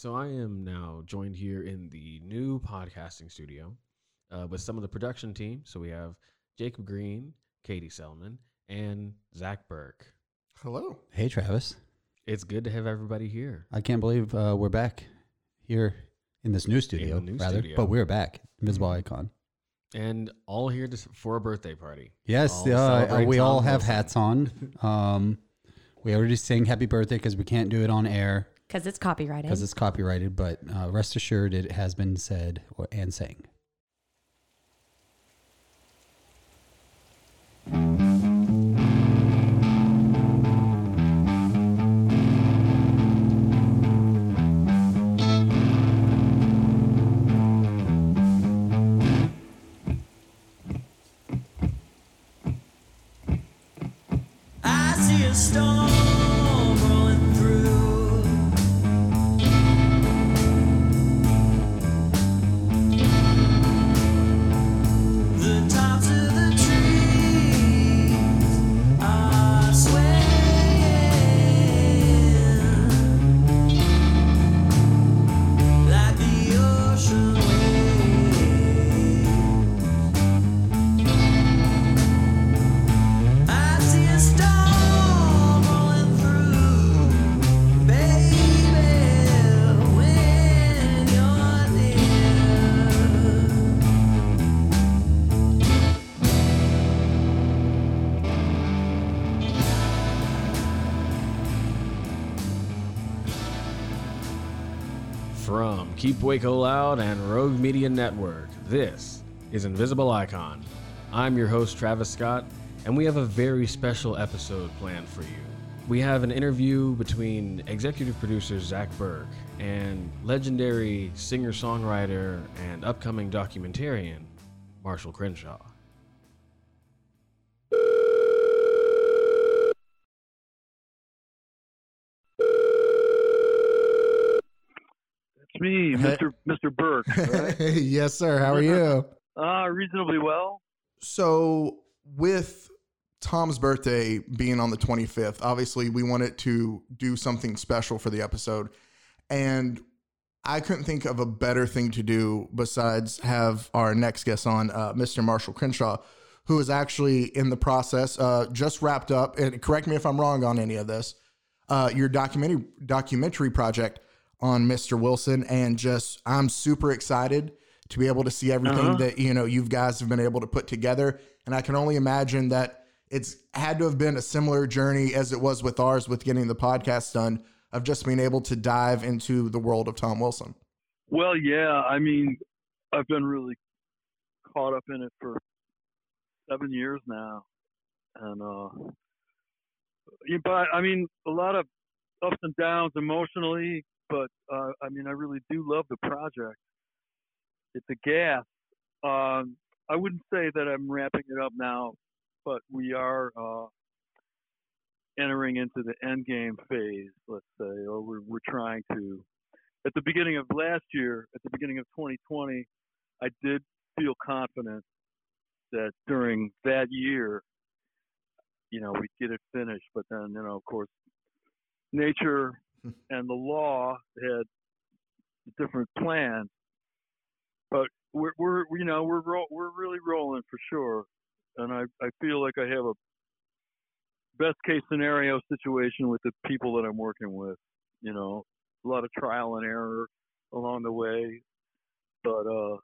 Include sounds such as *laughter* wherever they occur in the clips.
So I am now joined here in the new podcasting studio uh, with some of the production team. So we have Jacob Green, Katie Selman, and Zach Burke. Hello. Hey, Travis. It's good to have everybody here. I can't believe uh, we're back here in this new studio, new rather. studio. But we're back. Invisible Mm-hmm. Icon. And all here to, for a birthday party. Yes, All uh, uh, we Tom all have Wilson. hats on. Um, we already sang happy birthday because we can't do it on air Because it's copyrighted. because it's copyrighted. But uh, rest assured, it has been said and sang. Keep Waco Loud and Rogue Media Network, this is Invisible Icon. I'm your host, Travis Scott, and we have a very special episode planned for you. We have an interview between executive producer Zach Burke and legendary singer songwriter and upcoming documentarian Marshall Crenshaw. Me, Hey. Mr. Mr. Burke. Right? *laughs* yes, sir. How are you? *laughs* uh, reasonably well. So, with Tom's birthday being on the 25th, obviously we wanted to do something special for the episode. And I couldn't think of a better thing to do besides have our next guest on, uh, Mr. Marshall Crenshaw, who is actually in the process, uh, just wrapped up. And correct me if I'm wrong on any of this. Uh, your documentary documentary project on Mr. Wilson, and just I'm super excited to be able to see everything Uh-huh. that you know you guys have been able to put together. And I can only imagine that it's had to have been a similar journey as it was with ours with getting the podcast done of just being able to dive into the world of Tom Wilson. Well, yeah. I mean, I've been really caught up in it for seven years now, and uh, but I mean, a lot of ups and downs emotionally. But uh, I mean, I really do love the project. It's a gas. Um, I wouldn't say that I'm wrapping it up now, but we are uh, entering into the end game phase, let's say, or we're, we're trying to. At the beginning of last year, at the beginning of 2020, I did feel confident that during that year, you know, we'd get it finished. But then, you know, of course, nature and the law had a different plans. But we're, we're you know, we're ro- we're really rolling for sure, and I I feel like I have a best case scenario situation with the people that I'm working with. You know, a lot of trial and error along the way, but uh,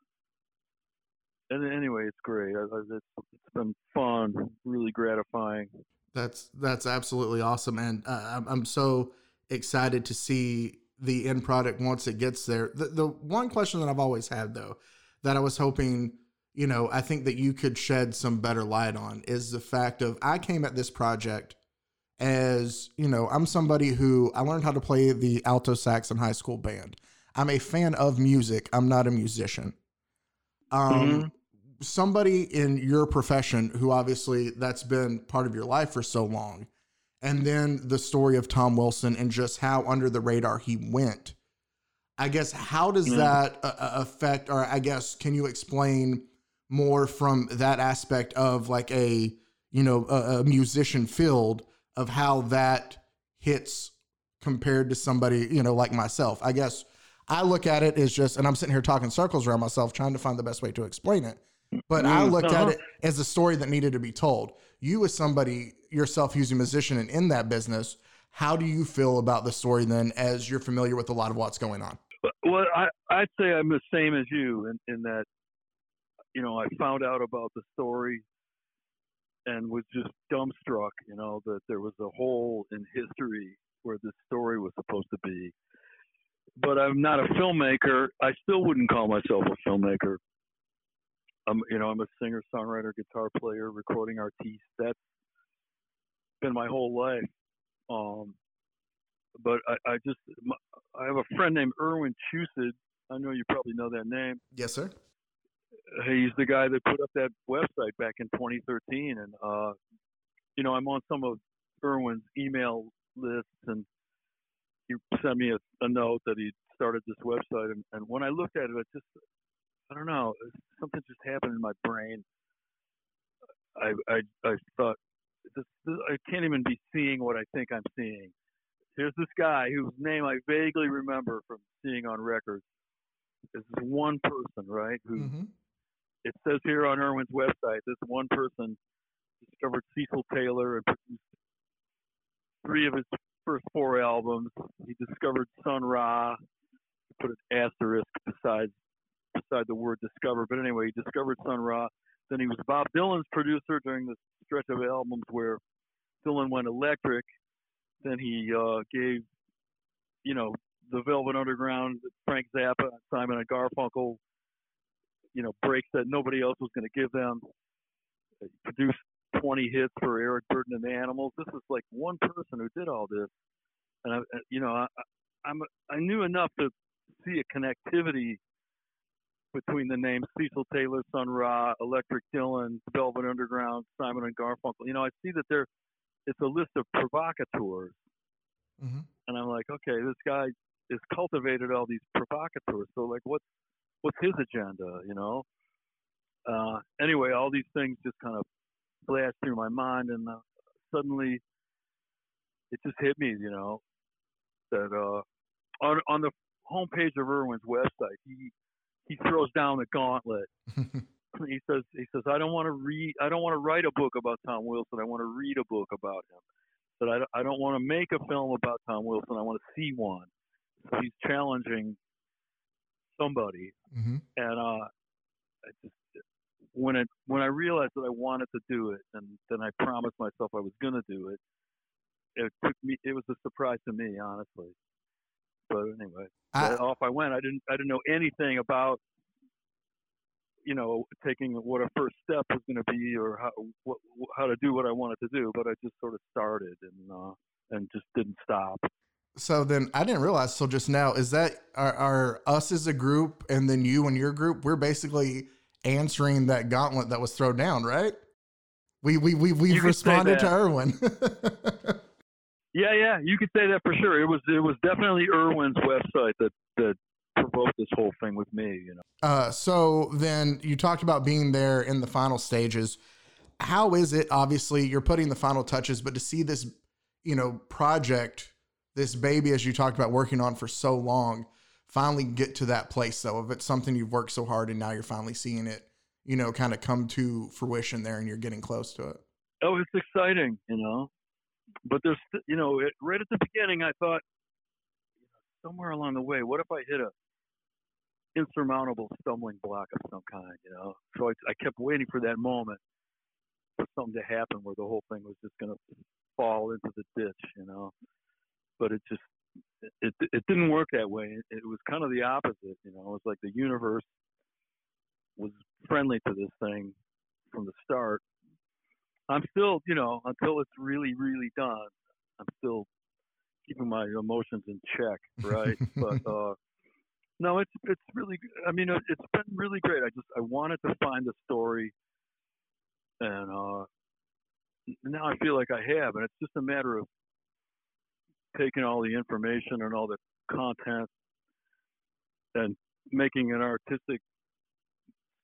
and anyway, it's great. It's been fun, really gratifying. That's that's absolutely awesome, and uh, I'm I'm so excited to see the end product once it gets there. The the one question that I've always had though, that I was hoping, you know, I think that you could shed some better light on is the fact of I came at this project as you know I'm somebody who I learned how to play the alto sax in high school band. I'm a fan of music. I'm not a musician. Um, somebody in your profession who obviously that's been part of your life for so long, and then the story of Tom Wilson and just how under the radar he went. I guess how does Yeah. that uh, uh, affect, or I guess can you explain more from that aspect of like a you know a, a musician field of how that hits compared to somebody you know like myself? I guess I look at it as just, and I'm sitting here talking circles around myself, trying to find the best way to explain it. But I Mm, looked uh-huh. at it as a story that needed to be told. You, as somebody yourself who's a musician and in that business, how do you feel about the story then, as you're familiar with a lot of what's going on? Well, I I'd say I'm the same as you in, in that, you know, I found out about the story and was just dumbstruck, you know, that there was a hole in history where this story was supposed to be. But I'm not a filmmaker. I still wouldn't call myself a filmmaker. I'm, you know, I'm a singer, songwriter, guitar player, recording artiste. That's been my whole life. Um, but I, I just, my, I have a friend named Irwin Chusid. I know you probably know that name. Yes, sir. He's the guy that put up that website back in 2013, and uh, you know I'm on some of Irwin's email lists, and he sent me a, a note that he started this website, and, and when I looked at it, I just I don't know, something just happened in my brain. I I, I thought this, this, I can't even be seeing what I think I'm seeing. Here's this guy whose name I vaguely remember from seeing on records. This is one person, right? Who Mm-hmm. it says here on Irwin's website, this one person discovered Cecil Taylor and produced three of his first four albums. He discovered Sun Ra, put an asterisk beside beside the word discover. But anyway, he discovered Sun Ra. Then he was Bob Dylan's producer during the stretch of albums where Dylan went electric. Then he uh, gave, you know, the Velvet Underground, Frank Zappa, Simon and Garfunkel, you know, breaks that nobody else was going to give them. He produced 20 hits for Eric Burdon and the Animals. This is like one person who did all this, and I, you know, I- I'm I knew enough to see a connectivity between the names Cecil Taylor, Sun Ra, Electric Dylan, Velvet Underground, Simon and Garfunkel. You know, I see that there it's a list of provocateurs, Mm-hmm. and I'm like, okay, this guy has cultivated all these provocateurs. So like, what's what's his agenda? You know. Uh, anyway, all these things just kind of flashed through my mind, and uh, suddenly it just hit me. You know that uh, on on the homepage of Irwin's website, he he throws down the gauntlet. *laughs* he says he says I don't want to read I don't want to write a book about Tom Wilson. I want to read a book about him. But I don't, I don't want to make a film about Tom Wilson. I want to see one. So he's challenging somebody, mm-hmm. and uh, I just when it when I realized that I wanted to do it, and then I promised myself I was going to do it. It took me. It was a surprise to me, honestly. But anyway, I, off I went. I didn't I didn't know anything about you know taking what a first step was going to be or how what, how to do what I wanted to do, but I just sort of started and uh, and just didn't stop. so then I didn't realize till just now. Is that are, are us as a group and then you and your group? We're basically answering that gauntlet that was thrown down, right? We we we we've responded to. Irwin. *laughs* Yeah, yeah, you could say that for sure. It was it was definitely Irwin's website that that provoked this whole thing with me. You know. Uh, so then you talked about being there in the final stages. How is it? Obviously, you're putting the final touches, but to see this, you know, project, this baby, as you talked about working on for so long, finally get to that place, though, if it's something you've worked so hard and now you're finally seeing it, you know, kind of come to fruition there and you're getting close to it. Oh, it's exciting, you know. But there's, you know, it, right at the beginning, I thought, somewhere along the way, what if I hit a insurmountable stumbling block of some kind, you know? So I, I kept waiting for that moment for something to happen where the whole thing was just going to fall into the ditch, you know. But it just, it it didn't work that way. It, it was kind of the opposite, you know. It was like the universe was friendly to this thing from the start. I'm still, you know, until it's really, really done, I'm still keeping my emotions in check, right? *laughs* but uh, no, it's it's really. I mean, it- it's been really great. I just I wanted to find the story, and uh, now I feel like I have, and it's just a matter of taking all the information and all the content and making an artistic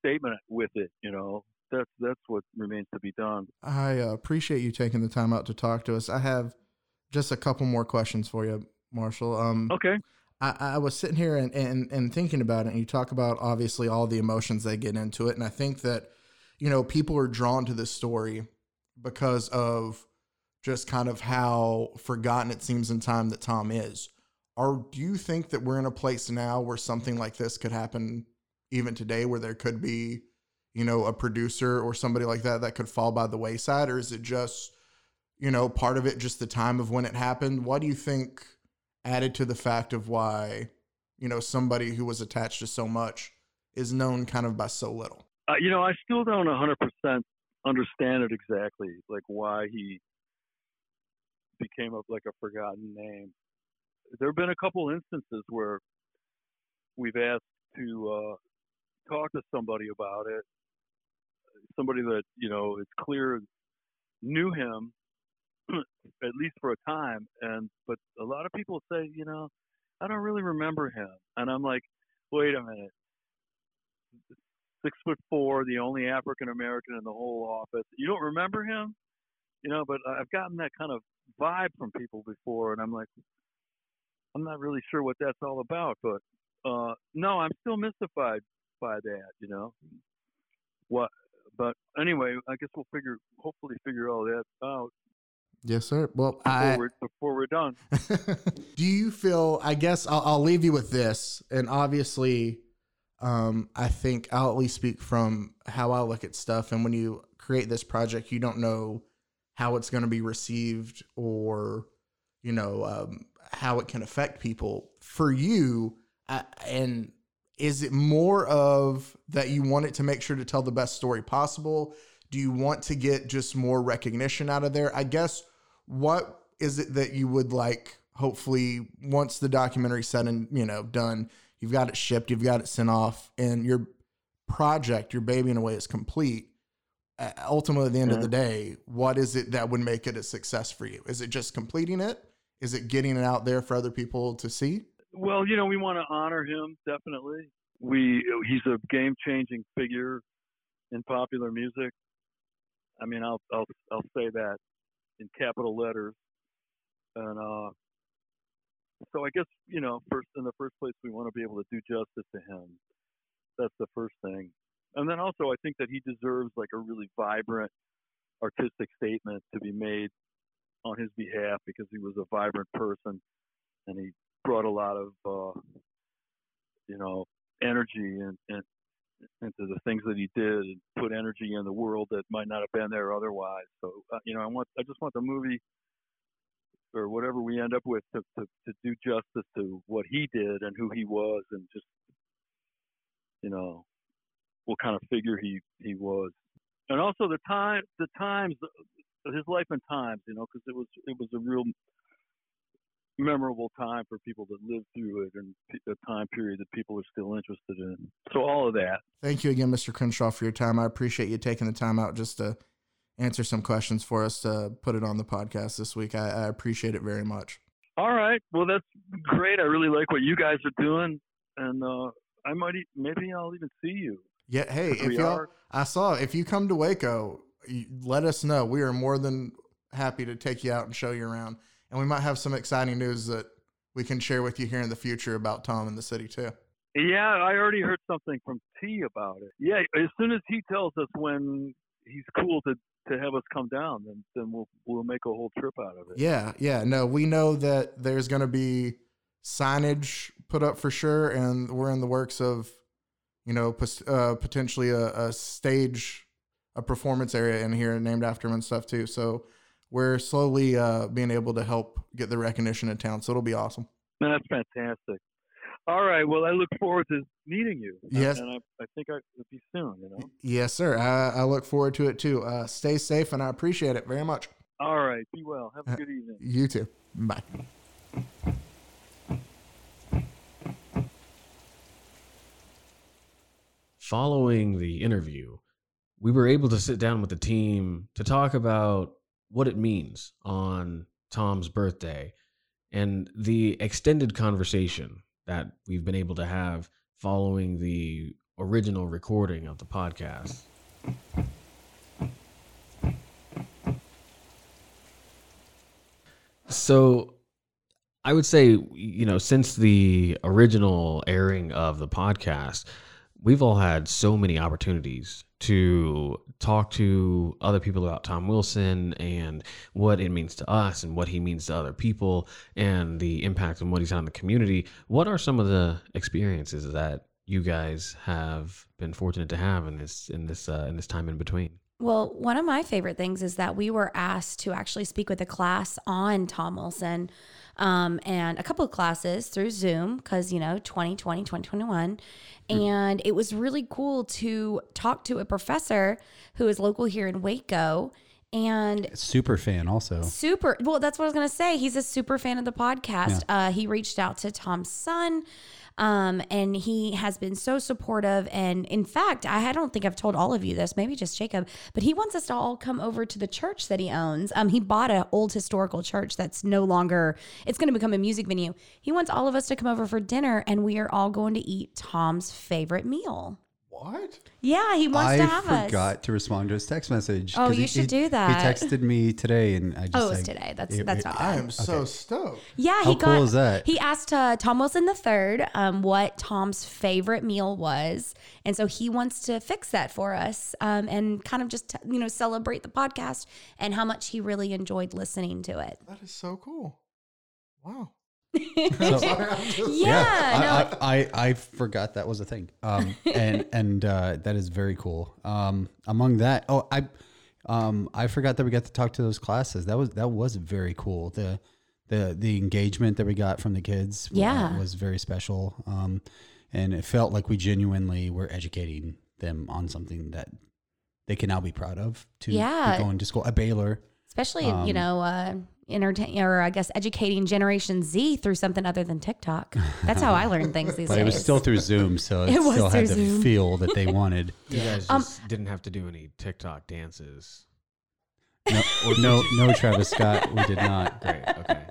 statement with it. You know, that's that's what remains to be done. I uh, appreciate you taking the time out to talk to us. I have just a couple more questions for you, Marshall. Um, Okay. I, I was sitting here and, and, and thinking about it, and you talk about obviously all the emotions that get into it. And I think that, you know, people are drawn to this story because of just kind of how forgotten it seems in time that Tom is. Or do you think that we're in a place now where something like this could happen even today, where there could be, you know, a producer or somebody like that that could fall by the wayside? Or is it just, you know, part of it just the time of when it happened? What do you think added to the fact of why, you know, somebody who was attached to so much is known kind of by so little? Uh, you know, I still don't 100% understand it exactly, like why he became a, like a forgotten name. There have been a couple instances where we've asked to uh, talk to somebody about it, somebody that you know it's clear knew him *clears throat* at least for a time, and but a lot of people say, you know, I don't really remember him, and I'm like, wait a minute six foot four, the only African American in the whole office. You don't remember him, you know, but I've gotten that kind of vibe from people before, and I'm like, I'm not really sure what that's all about, but uh, no, I'm still mystified by that, you know. What? But anyway, I guess we'll figure, hopefully, figure all that out Yes, sir. Well, before, I we're, before we're done. *laughs* do you feel? I guess I'll, I'll leave you with this, and obviously, um, I think I'll at least speak from how I look at stuff. And when you create this project, you don't know how it's going to be received or, you know, um, how it can affect people. For you, I, and is it more of that you want it to make sure to tell the best story possible? Do you want to get just more recognition out of there? I guess what is it that you would like hopefully once the documentary said and you know done you've got it shipped you've got it sent off and your project your baby in a way is complete uh, ultimately at the end of the day what is it that would make it a success for you is it just completing it is it getting it out there for other people to see Well, you know, we want to honor him definitely. We he's a game-changing figure in popular music. I mean, I'll I'll I'll say that in capital letters. And uh so I guess, you know, first in the first place we want to be able to do justice to him. That's the first thing. And then also I think that he deserves like a really vibrant artistic statement to be made on his behalf because he was a vibrant person and he brought a lot of uh, you know energy and, and into the things that he did and put energy in the world that might not have been there otherwise. So uh, you know, I want I just want the movie or whatever we end up with to, to to do justice to what he did and who he was and just you know what kind of figure he he was and also the time the times his life and times you know because it was it was a real memorable time for people that lived through it and a time period that people are still interested in. So all of that. thank you again mr crenshaw for your time i appreciate you taking the time out just to answer some questions for us to put it on the podcast this week i, I appreciate it very much All right. Well, that's great. I really like what you guys are doing, and uh, I might e- maybe I'll even see you. Yeah, hey, If if y'all, are- I saw if you come to Waco, let us know. We are more than happy to take you out and show you around, and we might have some exciting news that we can share with you here in the future about Tom and the city too. Yeah, I already heard something from T about it. Yeah, as soon as he tells us when he's cool to to have us come down, then then we'll we'll make a whole trip out of it. Yeah, yeah. No, we know that there's going to be signage put up for sure, and we're in the works of, you know, uh, potentially a, a stage, a performance area in here named after him and stuff too. So we're slowly uh, being able to help get the recognition in town. So it'll be awesome. That's fantastic. All right. Well, I look forward to meeting you. Yes. And I, I think I, it'll be soon. You know. Yes, sir. I, I look forward to it too. Uh, stay safe, and I appreciate it very much. All right. Be well. Have Uh, a good evening. You too. Bye. following the interview, we were able to sit down with the team to talk about what it means on Tom's birthday and the extended conversation that we've been able to have following the original recording of the podcast. So I would say, you know, since the original airing of the podcast, we've all had so many opportunities to talk to other people about Tom Wilson and what it means to us and what he means to other people and the impact and what he's had on the community. What are some of the experiences that you guys have been fortunate to have in this in this uh, in this time in between? Well, one of my favorite things is that we were asked to actually speak with a class on Tom Wilson um, and a couple of classes through Zoom because, you know, 2020, 2021. And it was really cool to talk to a professor who is local here in Waco. And Super fan also. super well that's what i was going to say. He's a super fan of the podcast. Uh, he reached out to tom's son um, and he has been so supportive. And in fact i I don't think i've told all of you this maybe just jacob but he wants us to all come over to the church that he owns. Um, he bought an old historical church that's no longer it's going to become a music venue. He wants all of us to come over for dinner and we are all going to eat tom's favorite meal What? yeah he wants I to have us I forgot to respond to his text message. Oh, 'cause you he- should he- do that. He texted me today, and I just oh it was like, today that's that's not I bad. am so stoked. Yeah, How he got. cool is that? He asked uh, Tom Wilson the third um, what Tom's favorite meal was, and so he wants to fix that for us um, and kind of just you know celebrate the podcast and how much he really enjoyed listening to it. That is so cool. Wow. So- *laughs* Sorry, I'm just- Yeah, no, I, I, I, I forgot that was a thing. Um, *laughs* and and uh, that is very cool. Um, among that, oh, I, um, I forgot that we got to talk to those classes. That was that was very cool. The the the engagement that we got from the kids, uh, Yeah. was very special. Um, and it felt like we genuinely were educating them on something that they can now be proud of. To be Yeah. going to school at Baylor. especially you um, know. Uh, entertain or I guess educating Generation Z through something other than TikTok. That's how I learn things these days. But days. it was still through Zoom, so *laughs* it, It was still had the Zoom. feel that they *laughs* wanted. You guys Um, didn't have to do any TikTok dances. *laughs* No, no, no, Travis Scott, we did not. Great. Okay.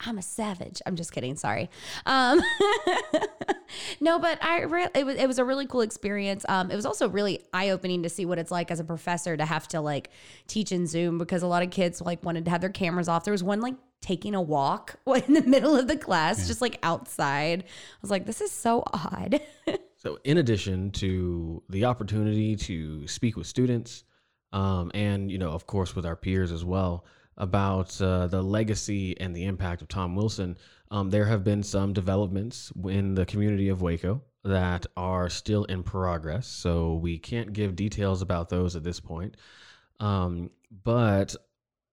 I'm a savage. I'm just kidding. Sorry. Um, *laughs* no, but I re- it was it was a really cool experience. Um, it was also really eye opening to see what it's like as a professor to have to like teach in Zoom because a lot of kids like wanted to have their cameras off. There was one like taking a walk *laughs* in the middle of the class, just like outside. I was like, this is so odd. *laughs* So, in addition to the opportunity to speak with students, um, and you know, of course, with our peers as well about uh, the legacy and the impact of Tom Wilson, um, there have been some developments in the community of Waco that are still in progress. So we can't give details about those at this point. Um, but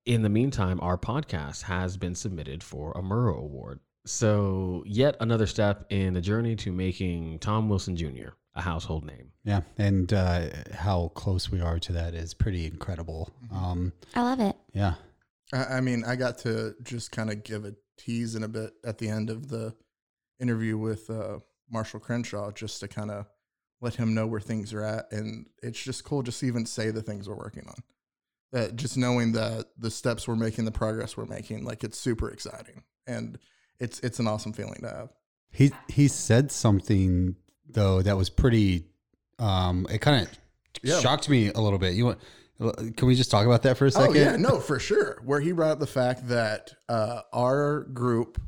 in the meantime, our podcast has been submitted for a Murrow Award. So, yet another step in the journey to making Tom Wilson Jr. a household name. Yeah, and uh, how close we are to that is pretty incredible. Um, I love it. yeah, I, I mean, I got to just kind of give a tease in a bit at the end of the interview with uh, Marshall Crenshaw, just to kind of let him know where things are at, and it's just cool just to even say the things we're working on. That just knowing that the steps we're making, the progress we're making, like it's super exciting, and it's it's an awesome feeling to have. he he said something though that was pretty. Um, it kind of Yeah. shocked me a little bit. You want? Can we just talk about that for a second? Oh yeah, no, for sure. Where he brought up the fact that uh, our group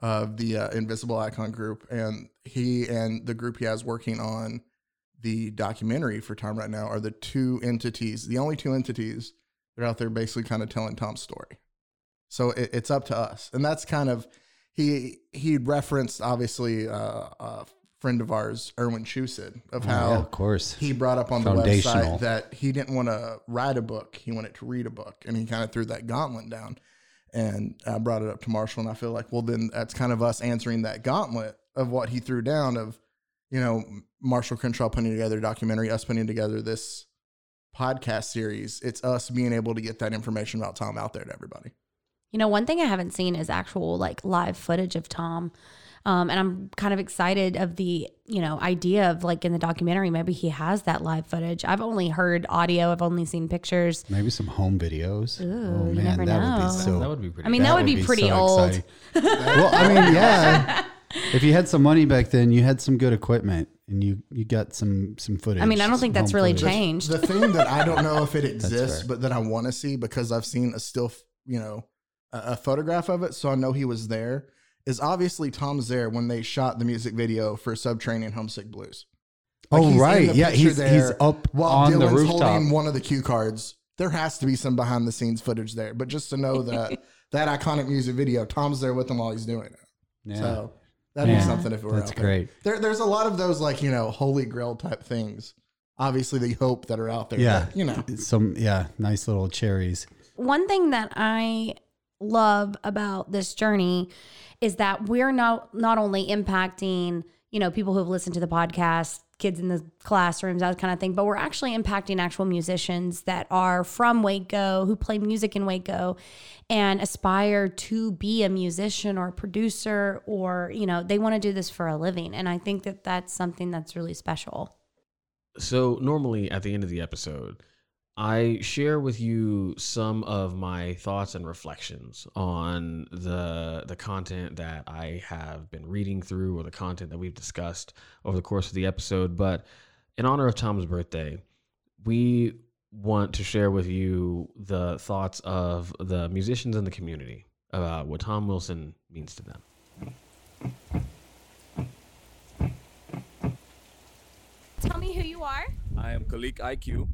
of the uh, Invisible Icon group, and he and the group he has working on the documentary for Tom right now are the two entities, the only two entities that are out there basically kind of telling Tom's story. So it, it's up to us, and that's kind of he he referenced obviously uh, a friend of ours, Irwin Chusid, of Oh, how yeah, of course. he brought up on the website that he didn't want to write a book; he wanted to read a book, and he kind of threw that gauntlet down. And I brought it up to Marshall, and I feel like, well, then that's kind of us answering that gauntlet of what he threw down. Of you know, Marshall Crenshaw putting together a documentary, us putting together this podcast series. It's us being able to get that information about Tom out there to everybody. You know, one thing I haven't seen is actual like live footage of Tom. Um, and I'm kind of excited of the, you know, idea of like in the documentary, maybe he has that live footage. I've only heard audio, I've only seen pictures. Maybe some home videos. oh you man, never that would be so. That would be pretty. I mean, that, would be, pretty so old. *laughs* well, I mean, yeah. If you had some money back then, you had some good equipment, and you you got some some footage. I mean, I don't think that's really footage. changed. The thing that I don't know if it *laughs* exists, but that I want to see because I've seen a still, you know, a, a photograph of it, so I know he was there. Is obviously Tom's there when they shot the music video for Subterranean Homesick Blues. Like, Oh right, yeah, picture he's he's up while on Dylan's the rooftop. holding one of the cue cards. There has to be some behind the scenes footage there, but just to know that *laughs* that iconic music video, Tom's there with him while he's doing it. Yeah. So that'd be something if it were That's out there. great. There, there's a lot of those like you know holy grail type things. Obviously, the hope that are out there. yeah, but, you know. some yeah, nice little cherries. One thing that I love about this journey is that we're not not only impacting, you know, people who have listened to the podcast, kids in the classrooms, that kind of thing, but we're actually impacting actual musicians that are from Waco, who play music in Waco and aspire to be a musician or a producer or, you know, they want to do this for a living. And I think that that's something that's really special. So normally at the end of the episode, I share with you some of my thoughts and reflections on the the content that I have been reading through or the content that we've discussed over the course of the episode. But in honor of Tom's birthday, we want to share with you the thoughts of the musicians in the community about what Tom Wilson means to them. Tell me who you are I am Khalik IQ.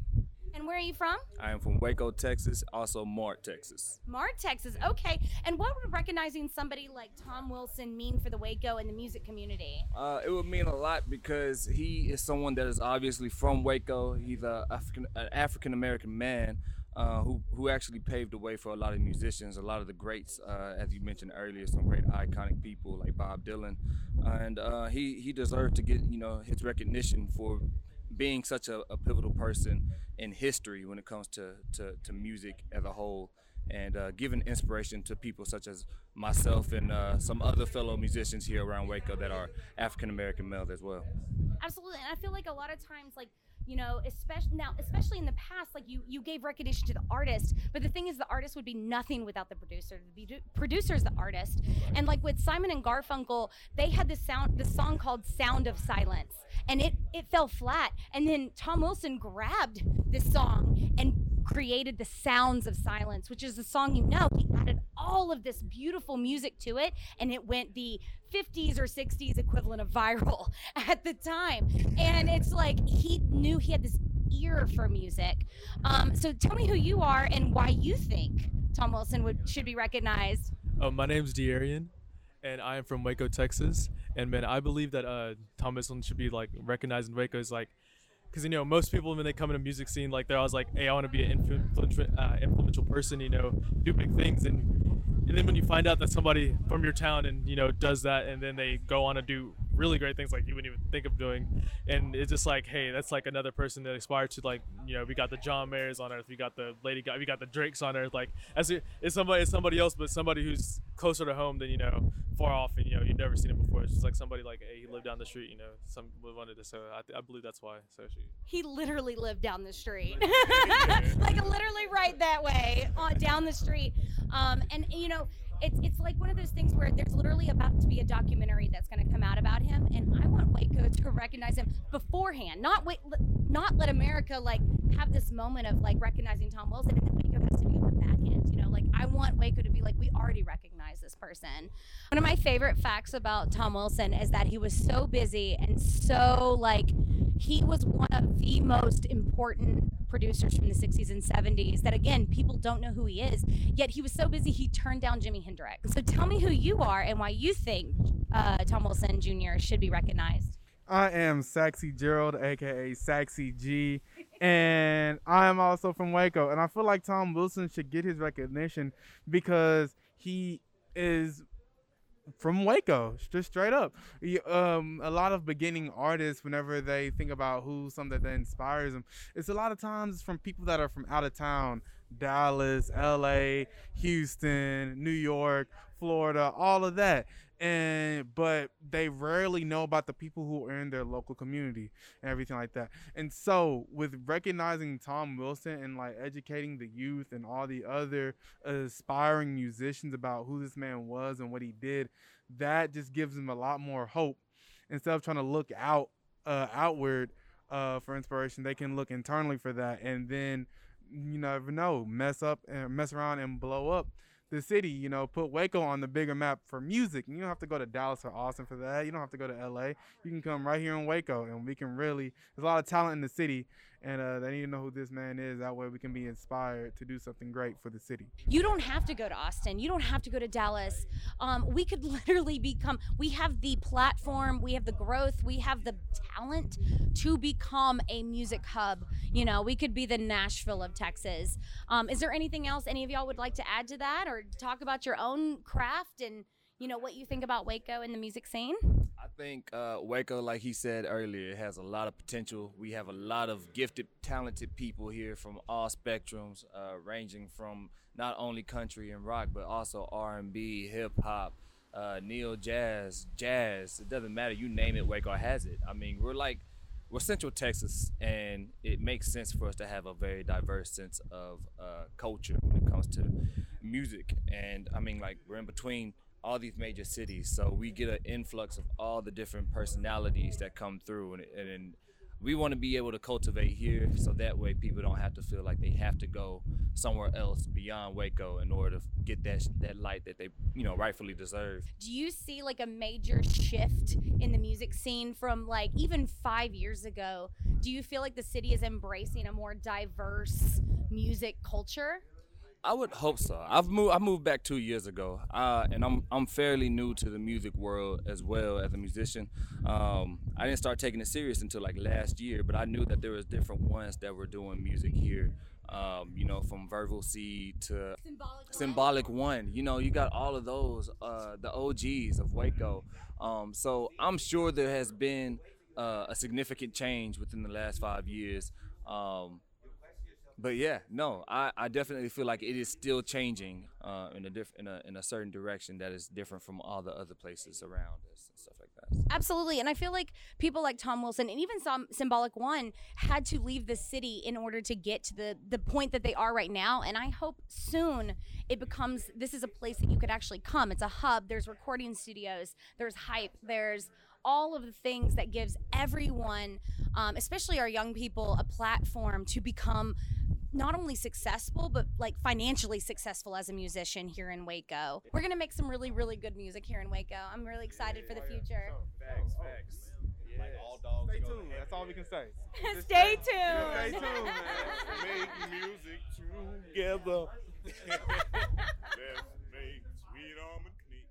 And where are you from? I am from Waco, Texas, also Mart, Texas. Mart, Texas. Okay. And what would recognizing somebody like Tom Wilson mean for the Waco and the music community? Uh, it would mean a lot because he is someone that is obviously from Waco. He's a African, an African American man uh, who who actually paved the way for a lot of musicians, a lot of the greats, uh, as you mentioned earlier, some great iconic people like Bob Dylan, and uh, he he deserved to get you know his recognition for being such a, a pivotal person in history when it comes to, to, to music as a whole and uh, giving inspiration to people such as myself and uh, some other fellow musicians here around Waco that are African American males as well. Absolutely. And I feel like a lot of times, like, you know, especially now, especially in the past, like you you gave recognition to the artist, but the thing is, the artist would be nothing without the producer. The producer is the artist, and like with Simon and Garfunkel, they had this sound, this song called "Sound of Silence," and it it fell flat. And then Tom Wilson grabbed this song and created the sounds of silence which is the song you know. He added all of this beautiful music to it and it went the 50s or 60s equivalent of viral *laughs* at the time. And it's like he knew he had this ear for music. Um, so tell me who you are and why you think tom wilson would should be recognized. Uh, my name's Dearian, and I am from Waco, Texas. And man, I believe that uh, Tom Wilson should be like recognized in Waco as like, because you know most people when they come in a music scene, like they're always like, "Hey, I want to be an influential, uh, influential person," you know, do big things, and and then when you find out that somebody from your town and you know does that, and then they go on to do really great things like you wouldn't even think of doing, and it's just like, hey, that's like another person that aspires to like, you know, we got the John Mayers on Earth, we got the Lady Gaga, we got the Drakes on Earth, like as it, it's somebody, it's somebody else, but somebody who's closer to home than you know, far off, and you know, you've never seen him before. It's just like somebody like, hey, he lived down the street, you know, some wanted to. So I, I believe that's why. So she. he literally lived down the street *laughs* like literally right that way uh, down the street um, and you know it's, it's like one of those things where there's literally about to be a documentary that's going to come out about him and i want waco to recognize him beforehand not wait not let america like have this moment of like recognizing tom wilson and then waco has to be on the back end you know? Like i want waco to be like we already recognize this person. One of my favorite facts about tom wilson is that he was so busy and so like he was one of the most important producers from the 60s and 70s that again people don't know who he is yet he was so busy he turned down jimi hendrix so tell me who you are and why you think uh, tom wilson jr should be recognized I am Saxy Gerald, aka Saxy G, and I am also from Waco. And I feel like Tom Wilson should get his recognition because he is from Waco, just straight up. Um, a lot of beginning artists, whenever they think about who's something that inspires them, it's a lot of times from people that are from out of town, Dallas, L.A., Houston, New York, Florida, all of that. And but they rarely know about the people who are in their local community and everything like that. And so with recognizing Tom Wilson and like educating the youth and all the other aspiring musicians about who this man was and what he did, that just gives them a lot more hope. Instead of trying to look out uh, outward uh, for inspiration, they can look internally for that, and then you never know, mess up and mess around and blow up the city. You know, put Waco on the bigger map for music. And You don't have to go to Dallas or Austin for that. You don't have to go to LA. You can come right here in Waco, and we can really. There's a lot of talent in the city, and uh, they need to know who this man is. That way, we can be inspired to do something great for the city. You don't have to go to Austin. You don't have to go to Dallas. Um, we could *laughs* literally become, we have the platform, we have the growth, we have the talent to become a music hub. You know, we could be the Nashville of Texas. Um, is there anything else any of y'all would like to add to that or talk about your own craft and, you know, what you think about Waco and the music scene? Think uh, Waco, like he said earlier, has a lot of potential. We have a lot of gifted, talented people here from all spectrums, uh, ranging from not only country and rock, but also R&B, hip hop, uh, neo jazz, jazz. It doesn't matter. You name it, Waco has it. I mean, we're like we're Central Texas, and it makes sense for us to have a very diverse sense of uh, culture when it comes to music. And I mean, like we're in between all these major cities, so we get an influx of all the different personalities that come through, and, and, we want to be able to cultivate here, so that way people don't have to feel like they have to go somewhere else beyond Waco in order to get that that light that they you know rightfully deserve. do you see like a major shift in the music scene from like even five years ago? Do you feel like the city is embracing a more diverse music culture? I would hope so. I've moved. I moved back two years ago, uh, and I'm I'm fairly new to the music world as well as a musician. Um, I didn't start taking it serious until like last year, but I knew that there was different ones that were doing music here. Um, you know, from Verbal C to Symbolic, One. You know, you got all of those, uh, the OGs of Waco. Um, so I'm sure there has been uh, a significant change within the last five years. Um, but yeah, no, I, I definitely feel like it is still changing uh, in a diff- in a in a certain direction that is different from all the other places around us and stuff like that. Absolutely. And I feel like people like Tom Wilson and even some Symbolic One had to leave the city in order to get to the, the point that they are right now. And I hope soon it becomes this is a place that you could actually come. It's a hub. There's recording studios, there's hype, there's all of the things that gives everyone, um, especially our young people, a platform to become not only successful but like financially successful as a musician here in Waco. We're gonna make some really really good music here in Waco. I'm really excited for the future. Facts, facts. Stay tuned. That's all we can say. *laughs* Just Stay Yeah, Stay tuned. tuned, man. Make music together. Let's make sweet almond cake.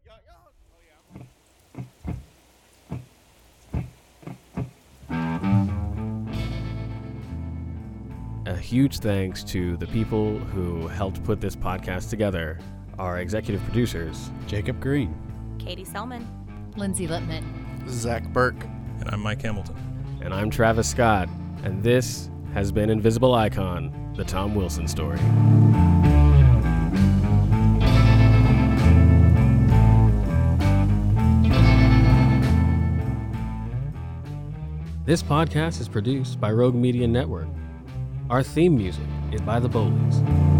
A huge thanks to the people who helped put this podcast together. Our executive producers, Jacob Green. Katie Selman. Lindsay Lippman. Zach Burke. And I'm Mike Hamilton. and I'm Travis Scott, and this has been Invisible Icon, the Tom Wilson story. This podcast is produced by Rogue Media Network. Our theme music is by the Bowleys.